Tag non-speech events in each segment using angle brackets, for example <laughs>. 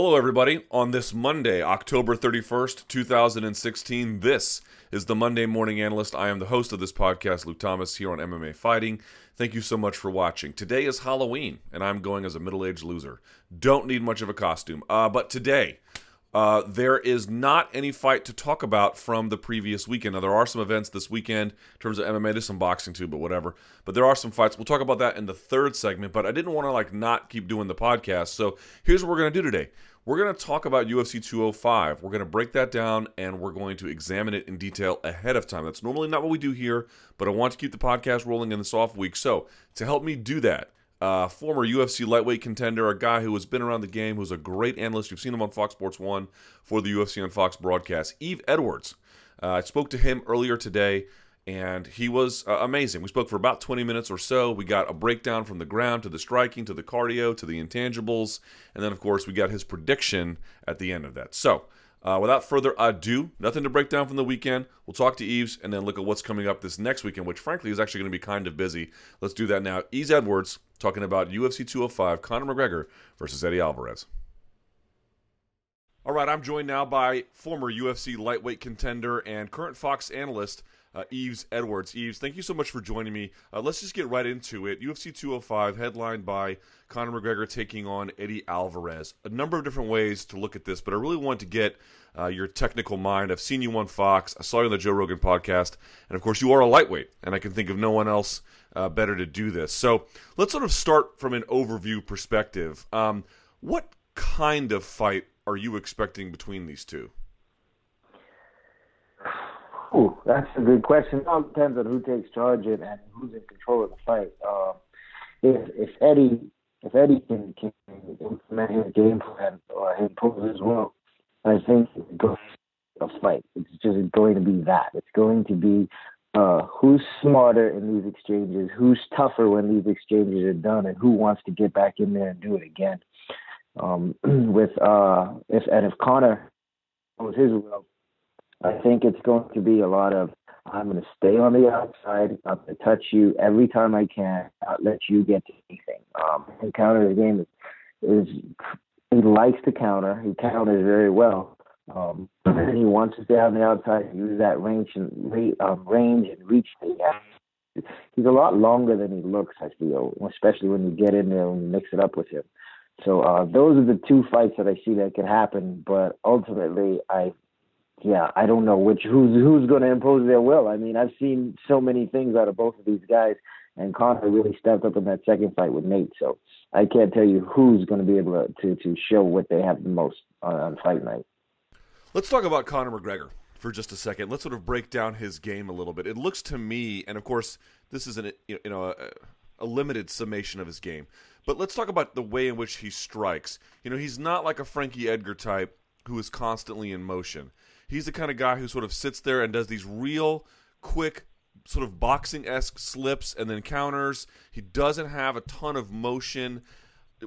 Hello, everybody. On this Monday, October 31st, 2016, this is the Monday Morning Analyst. I am the host of this podcast, Luke Thomas, here on MMA Fighting. Thank you so much for watching. Today is Halloween, and I'm going as a middle aged loser. Don't need much of a costume. Uh, but today, uh, there is not any fight to talk about from the previous weekend. Now, there are some events this weekend in terms of MMA. There's some boxing too, but whatever. But there are some fights. We'll talk about that in the third segment. But I didn't want to like not keep doing the podcast. So here's what we're gonna do today. We're gonna talk about UFC 205. We're gonna break that down and we're going to examine it in detail ahead of time. That's normally not what we do here, but I want to keep the podcast rolling in this off week. So to help me do that, uh, former UFC lightweight contender, a guy who has been around the game, who's a great analyst. You've seen him on Fox Sports 1 for the UFC on Fox broadcast. Yves Edwards. Uh, I spoke to him earlier today, and he was uh, amazing. We spoke for about 20 minutes or so. We got a breakdown from the ground to the striking to the cardio to the intangibles. And then, of course, we got his prediction at the end of that. So, uh, without further ado, nothing to break down from the weekend. We'll talk to Yves and then look at what's coming up this next weekend, which frankly is actually going to be kind of busy. Let's do that now. Yves Edwards talking about UFC 205, Conor McGregor versus Eddie Alvarez. All right, I'm joined now by former UFC lightweight contender and current Fox analyst uh, Yves Edwards. Yves, thank you so much for joining me. Uh, let's just get right into it. UFC 205, headlined by Conor McGregor taking on Eddie Alvarez. A number of different ways to look at this, but I really want to get uh, your technical mind. I've seen you on Fox, I saw you on the Joe Rogan podcast, and of course, you are a lightweight, and I can think of no one else uh, better to do this. So let's sort of start from an overview perspective. Um, what kind of fight are you expecting between these two? Ooh, that's a good question. It all depends on who takes charge and, and who's in control of the fight. Uh, if if Eddie if Eddie can, can implement his game plan or his will, I think it's a fight. It's just going to be that. It's going to be uh, who's smarter in these exchanges, who's tougher when these exchanges are done, and who wants to get back in there and do it again. Um, <clears throat> with uh, if and if Conor knows his will, I think it's going to be a lot of I'm going to stay on the outside. I'm going to touch you every time I can. Not let you get to anything. Um, he counters the game is, is he likes to counter. He counters very well. Um, and <clears throat> he wants to stay on the outside, use that range and um, range and reach that he. He's a lot longer than he looks, I feel, especially when you get in there and mix it up with him. So uh, those are the two fights that I see that could happen. But ultimately, I yeah, I don't know which who's who's going to impose their will. I mean, I've seen so many things out of both of these guys, and Conor really stepped up in that second fight with Nate. So I can't tell you who's going to be able to to, to show what they have the most on, on fight night. Let's talk about Conor McGregor for just a second. Let's sort of break down his game a little bit. It looks to me, and of course, this is an you know a, a limited summation of his game, but let's talk about the way in which he strikes. You know, he's not like a Frankie Edgar type who is constantly in motion he's the kind of guy who sort of sits there and does these real quick sort of boxing esque slips and then counters. He doesn't have a ton of motion.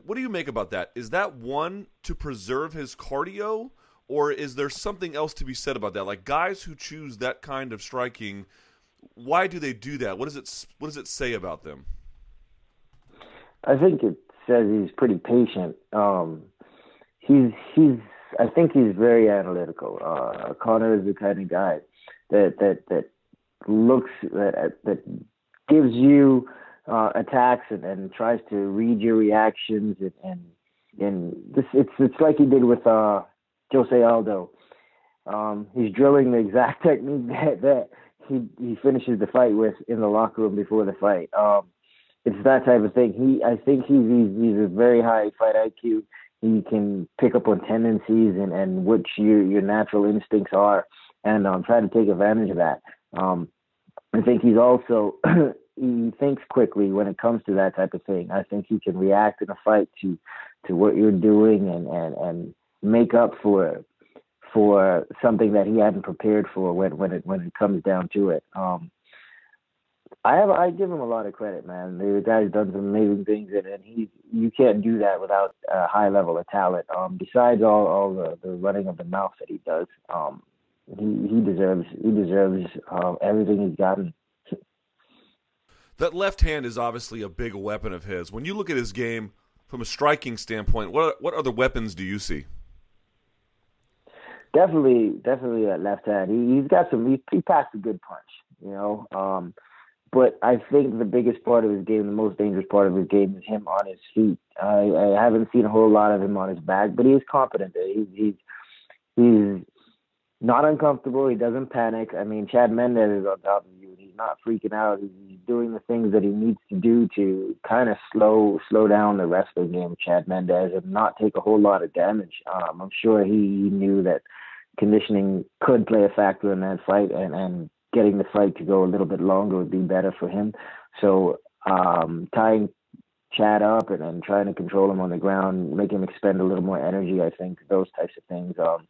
What do you make about that? Is that one to preserve his cardio, or is there something else to be said about that? Like guys who choose that kind of striking, why do they do that? What does it What does it say about them? I think it says he's pretty patient. Um, he's he's I think he's very analytical. Uh, Conor is the kind of guy that that that looks that that gives you uh, attacks and, and tries to read your reactions and and, and this it's it's like he did with uh, Jose Aldo. Um, he's drilling the exact <laughs> technique that, that he he finishes the fight with in the locker room before the fight. Um, it's that type of thing. He I think he's he's, he's a very high fight IQ he can pick up on tendencies and, and what your your natural instincts are and um, try to take advantage of that. Um, I think he's also <clears throat> he thinks quickly when it comes to that type of thing. I think he can react in a fight to to what you're doing and and and make up for for something that he hadn't prepared for when when it when it comes down to it. Um, I have I give him a lot of credit, man. The guy's done some amazing things, and, and he you can't do that without a high level of talent. Um, besides all all the, the running of the mouth that he does, um, he he deserves he deserves uh, everything he's gotten. That left hand is obviously a big weapon of his. When you look at his game from a striking standpoint, what what other weapons do you see? definitely, definitely that left hand. He, he's got some. He, he passed a good punch, you know. Um, but I think the biggest part of his game, the most dangerous part of his game, is him on his feet. I, I haven't seen a whole lot of him on his back, but he is competent. He's he's he's not uncomfortable. He doesn't panic. I mean, Chad Mendes is on top of you. He's not freaking out. He's doing the things that he needs to do to kind of slow slow down the the game. Chad Mendes and not take a whole lot of damage. Um, I'm sure he knew that conditioning could play a factor in that fight, and and getting the fight to go a little bit longer would be better for him. So um, tying Chad up and, and trying to control him on the ground, make him expend a little more energy. I think those types of things. Um,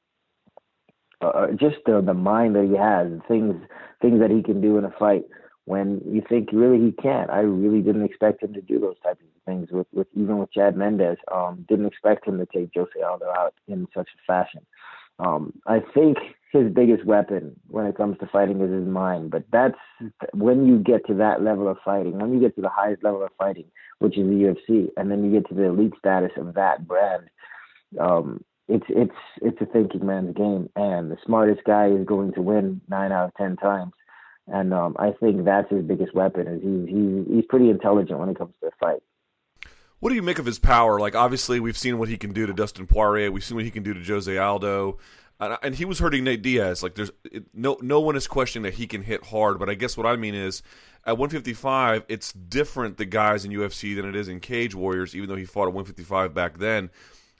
uh, just the the mind that he has, things things that he can do in a fight when you think really he can't. I really didn't expect him to do those types of things with, with even with Chad Mendes. Um, didn't expect him to take Jose Aldo out in such a fashion. Um, I think his biggest weapon when it comes to fighting is his mind. But that's when you get to that level of fighting, when you get to the highest level of fighting, which is the UFC, and then you get to the elite status of that brand. Um, it's it's it's a thinking man's game, and the smartest guy is going to win nine out of ten times. And um, I think that's his biggest weapon. Is he's he's he's pretty intelligent when it comes to a fight. What do you make of his power? Like, obviously, we've seen what he can do to Dustin Poirier. We've seen what he can do to Jose Aldo, and, he was hurting Nate Diaz. Like, there's no no one is questioning that he can hit hard. But I guess what I mean is, at 155, it's different the guys in UFC than it is in Cage Warriors. Even though he fought at 155 back then,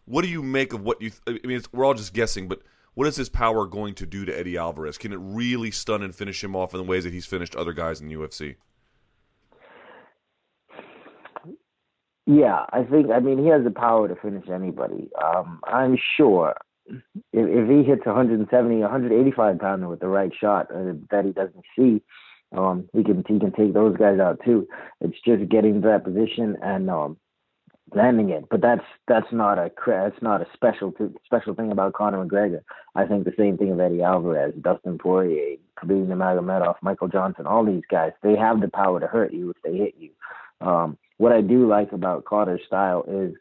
what do you make of what you? I mean, we're all just guessing, but what is his power going to do to Eddie Alvarez? Can it really stun and finish him off in the ways that he's finished other guys in the UFC? Yeah, I think. I mean, he has the power to finish anybody. Um, I'm sure if, if he hits 170, 185 pounder with the right shot uh, that he doesn't see, um, he can he can take those guys out too. It's just getting to that position and um, landing it. But that's that's not a that's not a special special thing about Conor McGregor. I think the same thing of Eddie Alvarez, Dustin Poirier, Khabib Nurmagomedov, Michael Johnson, all these guys. They have the power to hurt you if they hit you. Um, what I do like about Conor's style is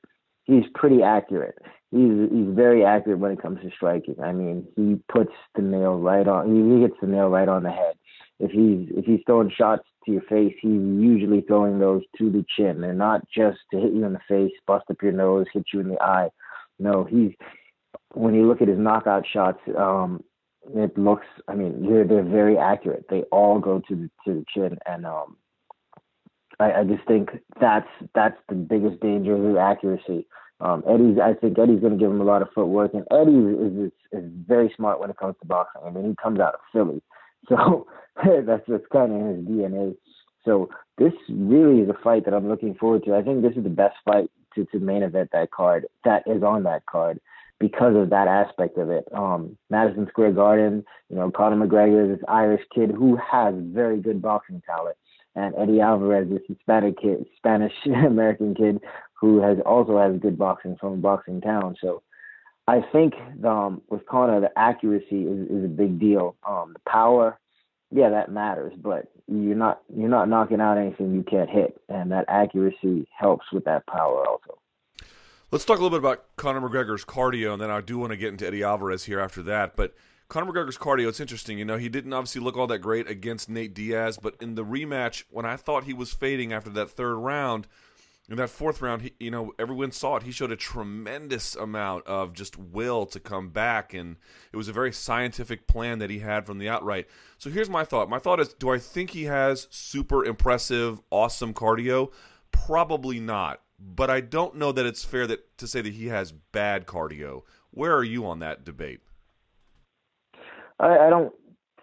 he's pretty accurate. He's he's very accurate when it comes to striking. I mean, he puts the nail right on. He, he hits the nail right on the head. If he's if he's throwing shots to your face, he's usually throwing those to the chin. They're not just to hit you in the face, bust up your nose, hit you in the eye. No, he's when you look at his knockout shots, um, it looks. I mean, they're they're very accurate. They all go to the to the chin, and um, I, I just think that's that's the biggest danger of accuracy. Um, Eddie's, I think Eddie's going to give him a lot of footwork, and Eddie is, is is very smart when it comes to boxing. I mean, he comes out of Philly, <laughs> so that's just kind of in his DNA. So this really is a fight that I'm looking forward to. I think this is the best fight to, to main event that card that is on that card because of that aspect of it. Um, Madison Square Garden, you know, Conor McGregor is this Irish kid who has very good boxing talent, and Eddie Alvarez, this Hispanic kid, Spanish <laughs> American kid who has also has good boxing from a boxing town. So I think um, with Conor, the accuracy is, is a big deal. Um, the power, yeah, that matters, but you're not you're not knocking out anything you can't hit, and that accuracy helps with that power also. Let's talk a little bit about Conor McGregor's cardio, and then I do want to get into Eddie Alvarez here after that. But Conor McGregor's cardio, it's interesting. You know, he didn't obviously look all that great against Nate Diaz, but in the rematch, when I thought he was fading after that third round, in that fourth round, he, you know, everyone saw it. He showed a tremendous amount of just will to come back, and it was a very scientific plan that he had from the outright. So here's my thought. My thought is, do I think he has super impressive, awesome cardio? Probably not. But I don't know that it's fair that to say that he has bad cardio. Where are you on that debate? I, I don't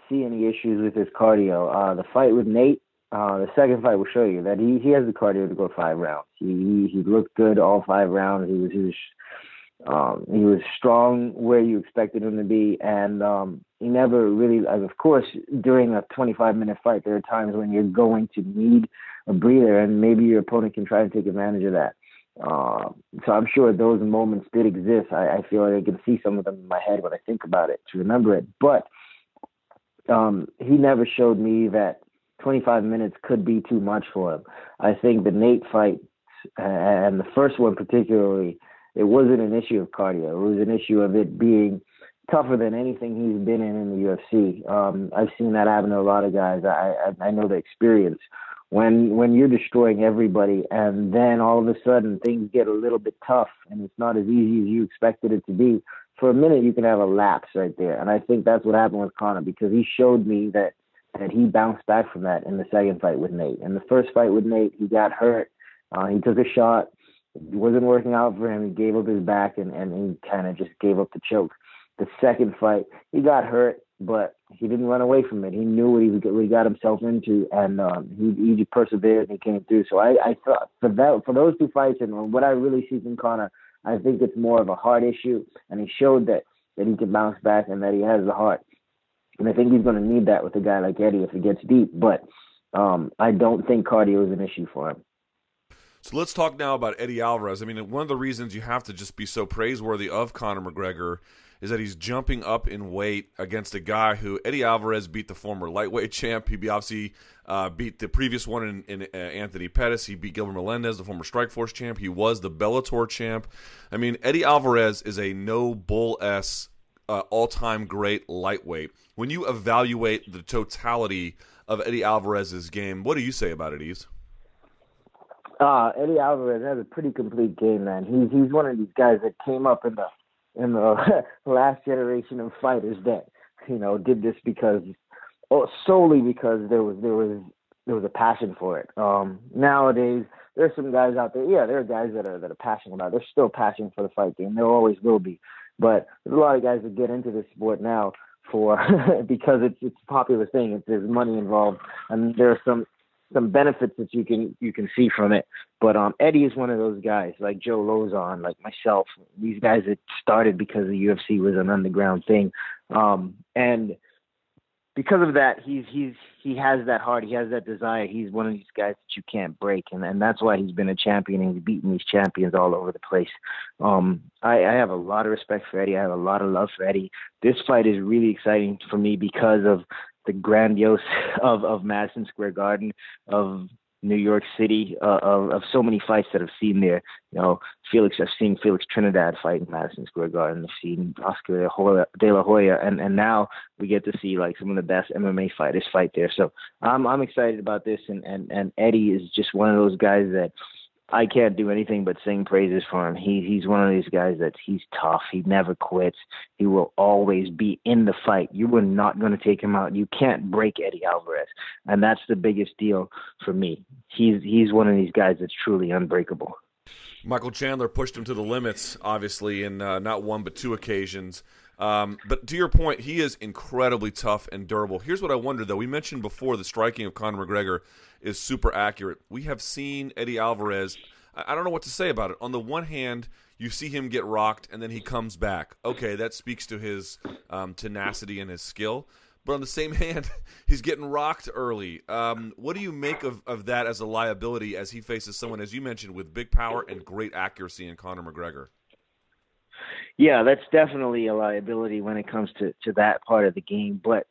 see any issues with his cardio. Uh, the fight with Nate uh, the second fight will show you that he, he has the cardio to go five rounds. He, he he looked good all five rounds. He was he was um, he was strong where you expected him to be, and um, he never really. Of course, during a 25 minute fight, there are times when you're going to need a breather, and maybe your opponent can try to take advantage of that. Uh, so I'm sure those moments did exist. I, I feel like I can see some of them in my head when I think about it to remember it. But um, he never showed me that 25 minutes could be too much for him. I think the Nate fight and the first one particularly, it wasn't an issue of cardio. It was an issue of it being tougher than anything he's been in in the UFC. Um, I've seen that happen to a lot of guys. I, I I know the experience. When when you're destroying everybody, and then all of a sudden things get a little bit tough, and it's not as easy as you expected it to be. For a minute, you can have a lapse right there, and I think that's what happened with Conor because he showed me that that he bounced back from that in the second fight with Nate. In the first fight with Nate, he got hurt. Uh, he took a shot. It wasn't working out for him. He gave up his back and, and he kind of just gave up the choke. The second fight, he got hurt, but he didn't run away from it. He knew what he, what he got himself into, and um, he, he persevered and he came through. So I, I thought for that for those two fights and what I really see from Conor, I think it's more of a heart issue, and he showed that that he can bounce back and that he has the heart. And I think he's going to need that with a guy like Eddie if he gets deep. But um, I don't think cardio is an issue for him. So let's talk now about Eddie Alvarez. I mean, one of the reasons you have to just be so praiseworthy of Conor McGregor is that he's jumping up in weight against a guy who Eddie Alvarez beat the former lightweight champ. He obviously uh, beat the previous one in, in uh, Anthony Pettis. He beat Gilbert Melendez, the former Strikeforce champ. He was the Bellator champ. I mean, Eddie Alvarez is a no bull s uh, all time great lightweight. When you evaluate the totality of Eddie Alvarez's game, what do you say about it, Yves? Uh, Eddie Alvarez has a pretty complete game, man. He's he's one of these guys that came up in the in the <laughs> last generation of fighters that you know did this because oh, solely because there was there was there was a passion for it. Um, nowadays, there's some guys out there. Yeah, there are guys that are that are passionate about. It. There's still passion for the fight game. There always will be. But there's a lot of guys that get into this sport now for <laughs> because it's it's a popular thing. It's, there's money involved, and there are some some benefits that you can you can see from it. But um, Eddie is one of those guys, like Joe Lauzon, like myself. These guys that started because the UFC was an underground thing, um, and because of that, he's he's he has that heart, he has that desire. He's one of these guys that you can't break, and and that's why he's been a champion and he's beaten these champions all over the place. Um, I, I have a lot of respect for Eddie. I have a lot of love for Eddie. This fight is really exciting for me because of the grandiose <laughs> of of Madison Square Garden, of New York City, uh, of, of so many fights that I've seen there. You know, Felix, I've seen Felix Trinidad fight in Madison Square Garden. I've seen Oscar De La Hoya, and and now we get to see like some of the best MMA fighters fight there. So I'm I'm excited about this, and and and Eddie is just one of those guys that I can't do anything but sing praises for him. He he's one of these guys that he's tough. He never quits. He will always be in the fight. You are not going to take him out. You can't break Eddie Alvarez, and that's the biggest deal for me. He's he's one of these guys that's truly unbreakable. Michael Chandler pushed him to the limits, obviously, in uh, not one but two occasions. Um, but to your point, he is incredibly tough and durable. Here's what I wonder, though. We mentioned before the striking of Conor McGregor is super accurate. We have seen Eddie Alvarez. I don't know what to say about it. On the one hand, you see him get rocked and then he comes back. Okay, that speaks to his um, tenacity and his skill. But on the same <laughs> hand, he's getting rocked early. Um, what do you make of, of that as a liability as he faces someone, as you mentioned, with big power and great accuracy in Conor McGregor? Yeah, that's definitely a liability when it comes to, to that part of the game. But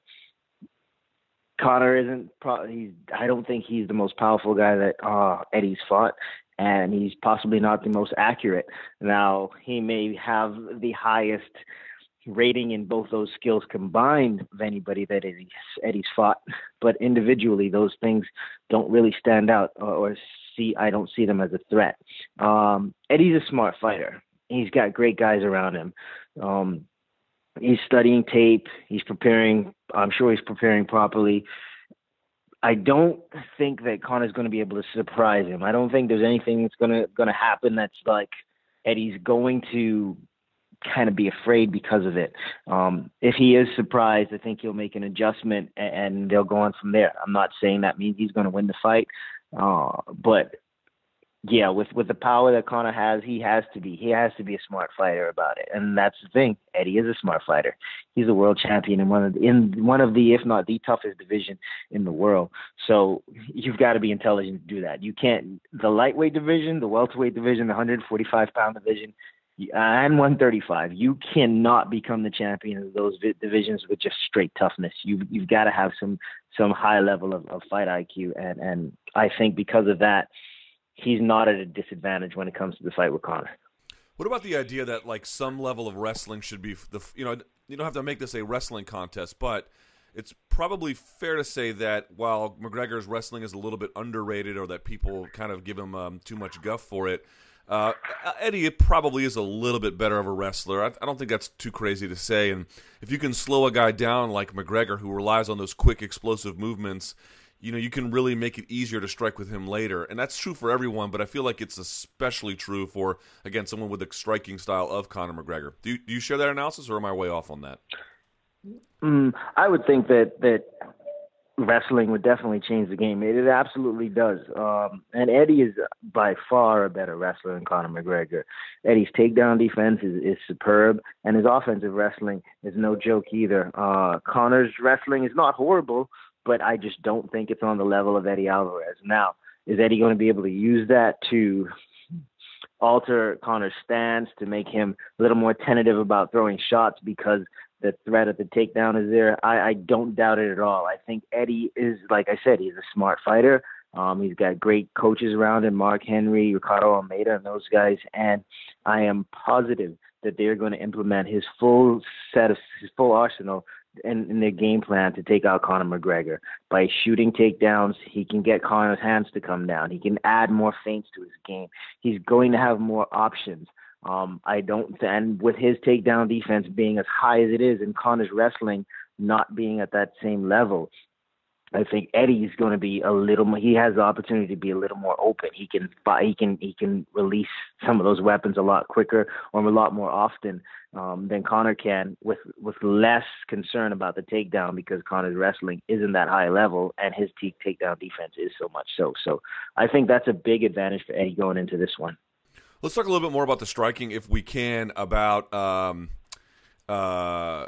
Conor isn't. Pro- he's. I don't think he's the most powerful guy that uh, Eddie's fought, and he's possibly not the most accurate. Now he may have the highest rating in both those skills combined of anybody that Eddie's, Eddie's fought, but individually those things don't really stand out or, or see. I don't see them as a threat. Um, Eddie's a smart fighter. He's got great guys around him. Um, he's studying tape. He's preparing. I'm sure he's preparing properly. I don't think that Conor's going to be able to surprise him. I don't think there's anything that's going to going to happen that's like Eddie's going to kind of be afraid because of it. Um, if he is surprised, I think he'll make an adjustment and, and they'll go on from there. I'm not saying that means he's going to win the fight, uh, but yeah, with with the power that Conor has, he has to be he has to be a smart fighter about it, and that's the thing. Eddie is a smart fighter. He's a world champion in one of the, in one of the if not the toughest division in the world. So you've got to be intelligent to do that. You can't the lightweight division, the welterweight division, the 145 pound division, and 135. You cannot become the champion of those divisions with just straight toughness. You you've got to have some some high level of, of fight IQ, and and I think because of that he's not at a disadvantage when it comes to the fight with Conor. What about the idea that like some level of wrestling should be the you know you don't have to make this a wrestling contest, but it's probably fair to say that while McGregor's wrestling is a little bit underrated, or that people kind of give him um, too much guff for it, uh, Eddie probably is a little bit better of a wrestler. I, I, don't think that's too crazy to say. And if you can slow a guy down like McGregor, who relies on those quick, explosive movements, you know, you can really make it easier to strike with him later. And that's true for everyone, but I feel like it's especially true for, again, someone with the striking style of Conor McGregor. Do you, do you share that analysis, or am I way off on that? Mm, I would think that that wrestling would definitely change the game. It, it absolutely does. Um, and Eddie is by far a better wrestler than Conor McGregor. Eddie's takedown defense is, is superb, and his offensive wrestling is no joke either. Uh, Conor's wrestling is not horrible, but I just don't think it's on the level of Eddie Alvarez. Now, is Eddie going to be able to use that to alter Conor's stance to make him a little more tentative about throwing shots because the threat of the takedown is there. I, I don't doubt it at all. I think Eddie is, like I said, he's a smart fighter. Um, he's got great coaches around him, Mark Henry, Ricardo Almeida, and those guys. And I am positive that they're going to implement his full set of his full arsenal in, in their game plan to take out Conor McGregor. By shooting takedowns, he can get Conor's hands to come down. He can add more feints to his game. He's going to have more options. Um, I don't, and with his takedown defense being as high as it is, and Conor's wrestling not being at that same level, I think Eddie's going to be a little more. He has the opportunity to be a little more open. He can he can he can release some of those weapons a lot quicker or a lot more often um, than Conor can, with with less concern about the takedown because Conor's wrestling isn't that high level and his t- takedown defense is so much so. So I think that's a big advantage for Eddie going into this one. Let's talk a little bit more about the striking, if we can, about um, uh,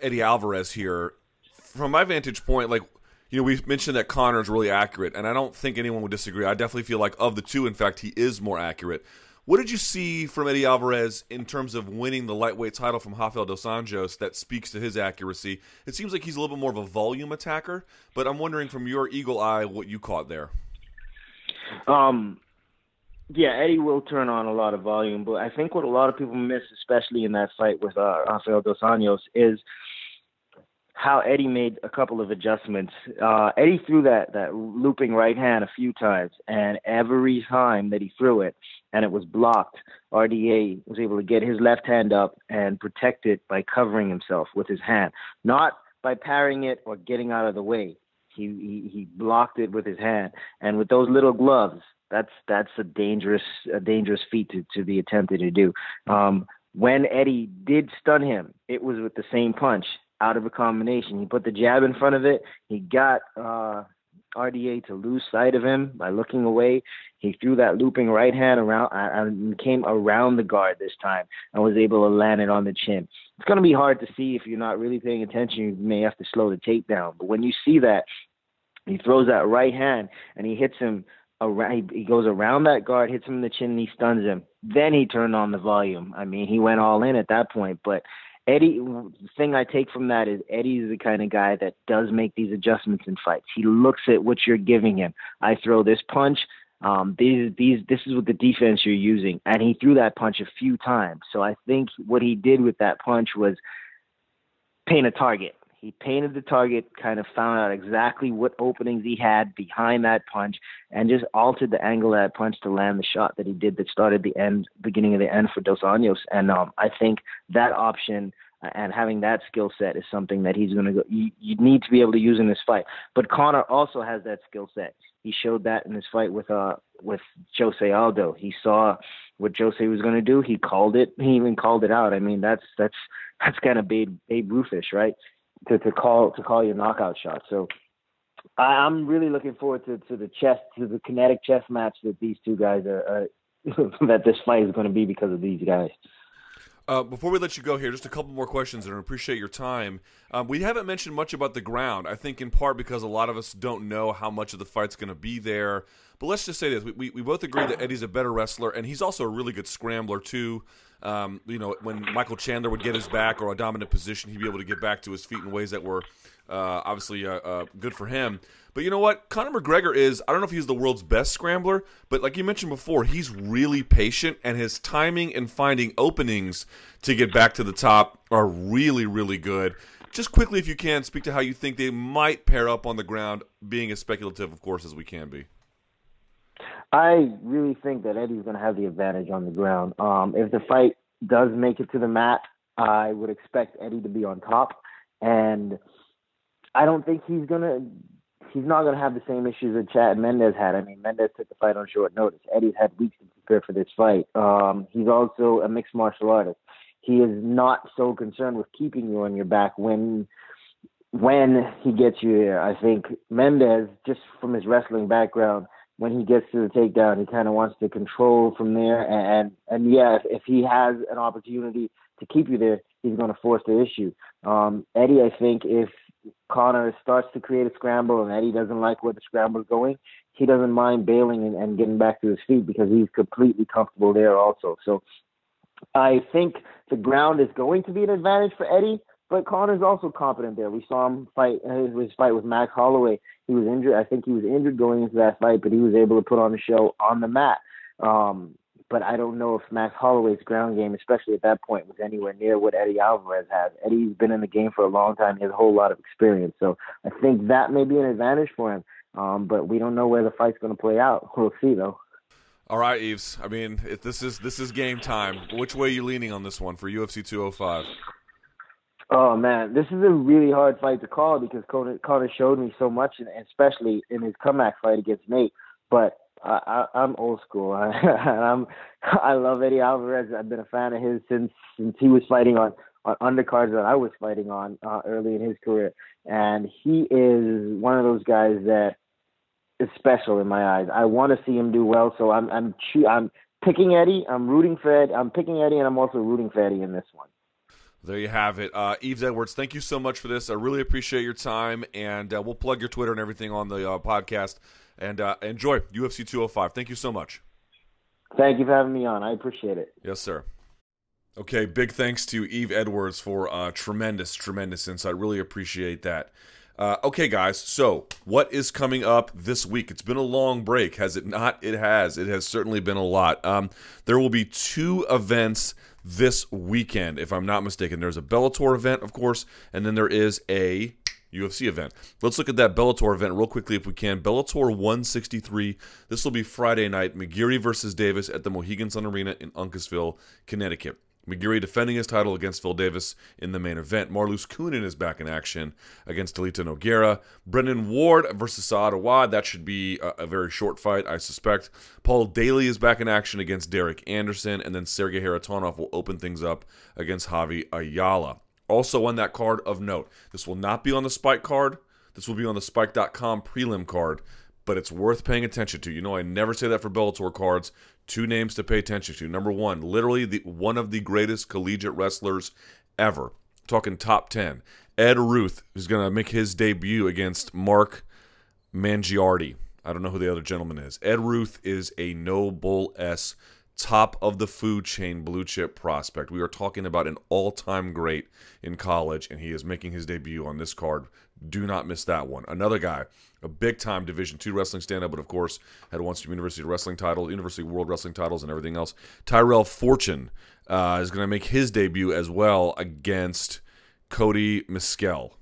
Eddie Alvarez here. From my vantage point, like you know, we've mentioned that Conor is really accurate, and I don't think anyone would disagree. I definitely feel like of the two, in fact, he is more accurate. What did you see from Eddie Alvarez in terms of winning the lightweight title from Rafael dos Anjos that speaks to his accuracy? It seems like he's a little bit more of a volume attacker, but I'm wondering from your eagle eye what you caught there. Um, yeah, Eddie will turn on a lot of volume, but I think what a lot of people miss, especially in that fight with uh, Rafael dos Anjos, is how Eddie made a couple of adjustments. Uh, Eddie threw that that looping right hand a few times, and every time that he threw it and it was blocked, RDA was able to get his left hand up and protect it by covering himself with his hand, not by parrying it or getting out of the way. He, he he blocked it with his hand, and with those little gloves, that's that's a dangerous a dangerous feat to, to be attempted to do. Um, when Eddie did stun him, it was with the same punch out of a combination. He put the jab in front of it. He got uh, RDA to lose sight of him by looking away. He threw that looping right hand around uh, and came around the guard this time and was able to land it on the chin. It's going to be hard to see if you're not really paying attention. You may have to slow the tape down. But when you see that, he throws that right hand and he hits him around, he goes around that guard, hits him in the chin, and he stuns him. Then he turned on the volume. I mean, he went all in at that point. But Eddie, the thing I take from that is Eddie's the kind of guy that does make these adjustments in fights. He looks at what you're giving him. I throw this punch. Um, these, these, this is what the defense you're using, and he threw that punch a few times. So I think what he did with that punch was paint a target. He painted the target, kind of found out exactly what openings he had behind that punch, and just altered the angle of that punch to land the shot that he did that started the end, beginning of the end for Dos Anjos. And um, I think that option uh, and having that skill set is something that he's going to go. You, you need to be able to use in this fight. But Conor also has that skill set. He showed that in his fight with uh with Jose Aldo. He saw what Jose was going to do. He called it. He even called it out. I mean, that's that's that's kind of Babe Babe Ruthish, right? To, to call to call your knockout shot. So I, I'm really looking forward to, to the chess to the kinetic chess match that these two guys are, <laughs> that this fight is going to be because of these guys. Uh, before we let you go here, just a couple more questions, and I appreciate your time. Um, we haven't mentioned much about the ground. I think in part because a lot of us don't know how much of the fight's going to be there. But let's just say this: we, we, we both agree that Eddie's a better wrestler, and he's also a really good scrambler too. Um, you know, when Michael Chandler would get his back or a dominant position, he'd be able to get back to his feet in ways that were uh, obviously uh, uh, good for him. But you know what? Conor McGregor is, I don't know if he's the world's best scrambler, but like you mentioned before, he's really patient and his timing and finding openings to get back to the top are really, really good. Just quickly, if you can, speak to how you think they might pair up on the ground, being as speculative, of course, as we can be. I really think that Eddie's going to have the advantage on the ground. Um, if the fight does make it to the mat, I would expect Eddie to be on top, and I don't think he's gonna. He's not gonna have the same issues that Chad Mendes had. I mean, Mendes took the fight on short notice. Eddie's had weeks to prepare for this fight. Um, he's also a mixed martial artist. He is not so concerned with keeping you on your back when when he gets you there. I think Mendes, just from his wrestling background, when he gets to the takedown, he kind of wants to control from there. And and yeah, if, if he has an opportunity to keep you there, he's going to force the issue. Um, Eddie, I think if Conor starts to create a scramble and Eddie doesn't like where the scramble is going, he doesn't mind bailing and, and getting back to his feet because he's completely comfortable there also. So I think the ground is going to be an advantage for Eddie. But Conor's also competent there. We saw him fight his, his fight with Max Holloway. He was injured. I think he was injured going into that fight, but he was able to put on a show on the mat. Um, but I don't know if Max Holloway's ground game, especially at that point, was anywhere near what Eddie Alvarez has. Eddie's been in the game for a long time. He has a whole lot of experience. So I think that may be an advantage for him. Um, but we don't know where the fight's going to play out. We'll see, though. All right, Yves. I mean, if this is this is game time. Which way are you leaning on this one for UFC 205? Oh man, this is a really hard fight to call because Conor, Conor showed me so much, and especially in his comeback fight against Nate. But I, I, I'm old school. <laughs> I, I'm I love Eddie Alvarez. I've been a fan of his since since he was fighting on on undercards that I was fighting on uh, early in his career, and he is one of those guys that is special in my eyes. I want to see him do well, so I'm I'm I'm picking Eddie. I'm rooting for Eddie. I'm picking Eddie, and I'm also rooting for Eddie in this one. There you have it. Uh, Yves Edwards, thank you so much for this. I really appreciate your time, and uh, we'll plug your Twitter and everything on the uh, podcast. And uh, enjoy UFC 205. Thank you so much. Thank you for having me on. I appreciate it. Yes, sir. Okay, big thanks to Yves Edwards for uh, tremendous, tremendous insight. Really appreciate that. Uh, okay, guys, so what is coming up this week? It's been a long break, has it not? It has. It has certainly been a lot. Um, there will be two events this weekend, if I'm not mistaken. There's a Bellator event, of course, and then there is a UFC event. Let's look at that Bellator event real quickly if we can. Bellator 163. This will be Friday night. McGeary versus Davis at the Mohegan Sun Arena in Uncasville, Connecticut. McGeary defending his title against Phil Davis in the main event. Marloes Coenen is back in action against Talita Nogueira. Brennan Ward versus Saad Awad. That should be a, a, very short fight, I suspect. Paul Daley is back in action against Derek Anderson. And then Sergey Kharitonov will open things up against Javy Ayala. Also on that card of note, this will not be on the Spike card. This will be on the Spike.com prelim card but it's worth paying attention to. You know, I never say that for Bellator cards. Two names to pay attention to. Number one, literally the one of the greatest collegiate wrestlers ever. Talking top ten. Ed Ruth is going to make his debut against Mark Mangiardi. I don't know who the other gentleman is. Ed Ruth is a no bull s top of the food chain blue chip prospect. We are talking about an all time great in college, and he is making his debut on this card. Do not miss that one. Another guy, a big time Division two wrestling stand up, but of course had once University wrestling title, University World Wrestling titles, and everything else. Tyrell Fortune uh, is going to make his debut as well against Cody Mescal.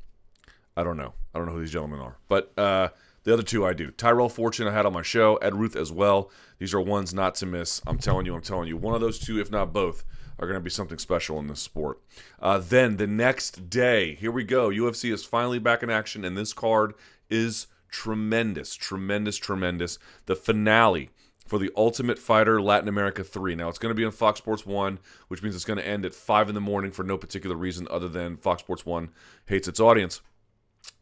I don't know. I don't know who these gentlemen are, but uh, the other two I do. Tyrell Fortune I had on my show. Ed Ruth as well. These are ones not to miss. I'm telling you. I'm telling you. One of those two, if not both, are going to be something special in this sport. Uh, then the next day, here we go. UFC is finally back in action, and this card is tremendous, tremendous, tremendous. The finale for the Ultimate Fighter Latin America 3. Now, it's going to be on Fox Sports 1, which means it's going to end at 5 in the morning for no particular reason other than Fox Sports 1 hates its audience.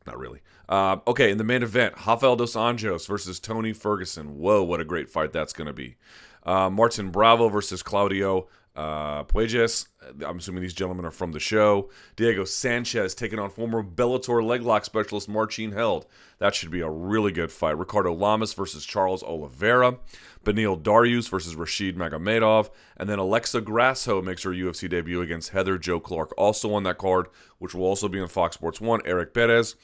Not really. Uh, okay, in the main event, Rafael dos Anjos versus Tony Ferguson. Whoa, what a great fight that's going to be. Uh, Martin Bravo versus Claudio uh, Puelles. I'm assuming these gentlemen are from the show. Diego Sanchez taking on former Bellator leglock specialist Marcin Held. That should be a really good fight. Ricardo Lamas versus Charles Oliveira. Beneil Dariush versus Rashid Magomedov. And then Alexa Grasso makes her UFC debut against Heather Jo Clark. Also on that card, which will also be on Fox Sports 1, Eric Perez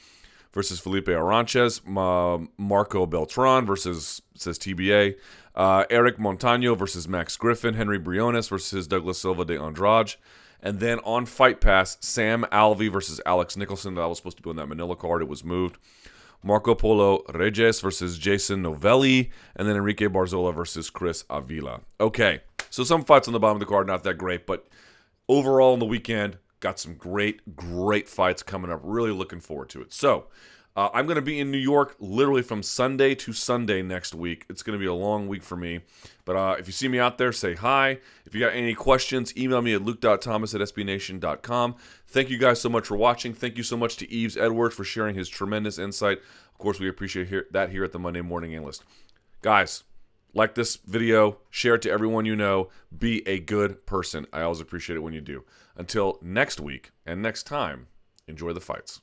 versus Felipe Arantes. Uh, Marco Beltran versus, says TBA. Uh, Eric Montano versus Max Griffin, Henry Briones versus Douglas Silva de Andrade. And then on Fight Pass, Sam Alvey versus Alex Nicholson. That was supposed to be on that Manila card. It was moved. Marco Polo Reyes versus Jason Novelli. And then Enrique Barzola versus Chris Avila. Okay, so some fights on the bottom of the card, not that great. But overall in the weekend, got some great, great fights coming up. Really looking forward to it. So uh, I'm going to be in New York literally from Sunday to Sunday next week. It's going to be a long week for me. But uh, if you see me out there, say hi. If you got any questions, email me at luke.thomas at sbnation.com. Thank you guys so much for watching. Thank you so much to Yves Edwards for sharing his tremendous insight. Of course, we appreciate that here at the Monday Morning Analyst. Guys, like this video, share it to everyone you know. Be a good person. I always appreciate it when you do. Until next week and next time, enjoy the fights.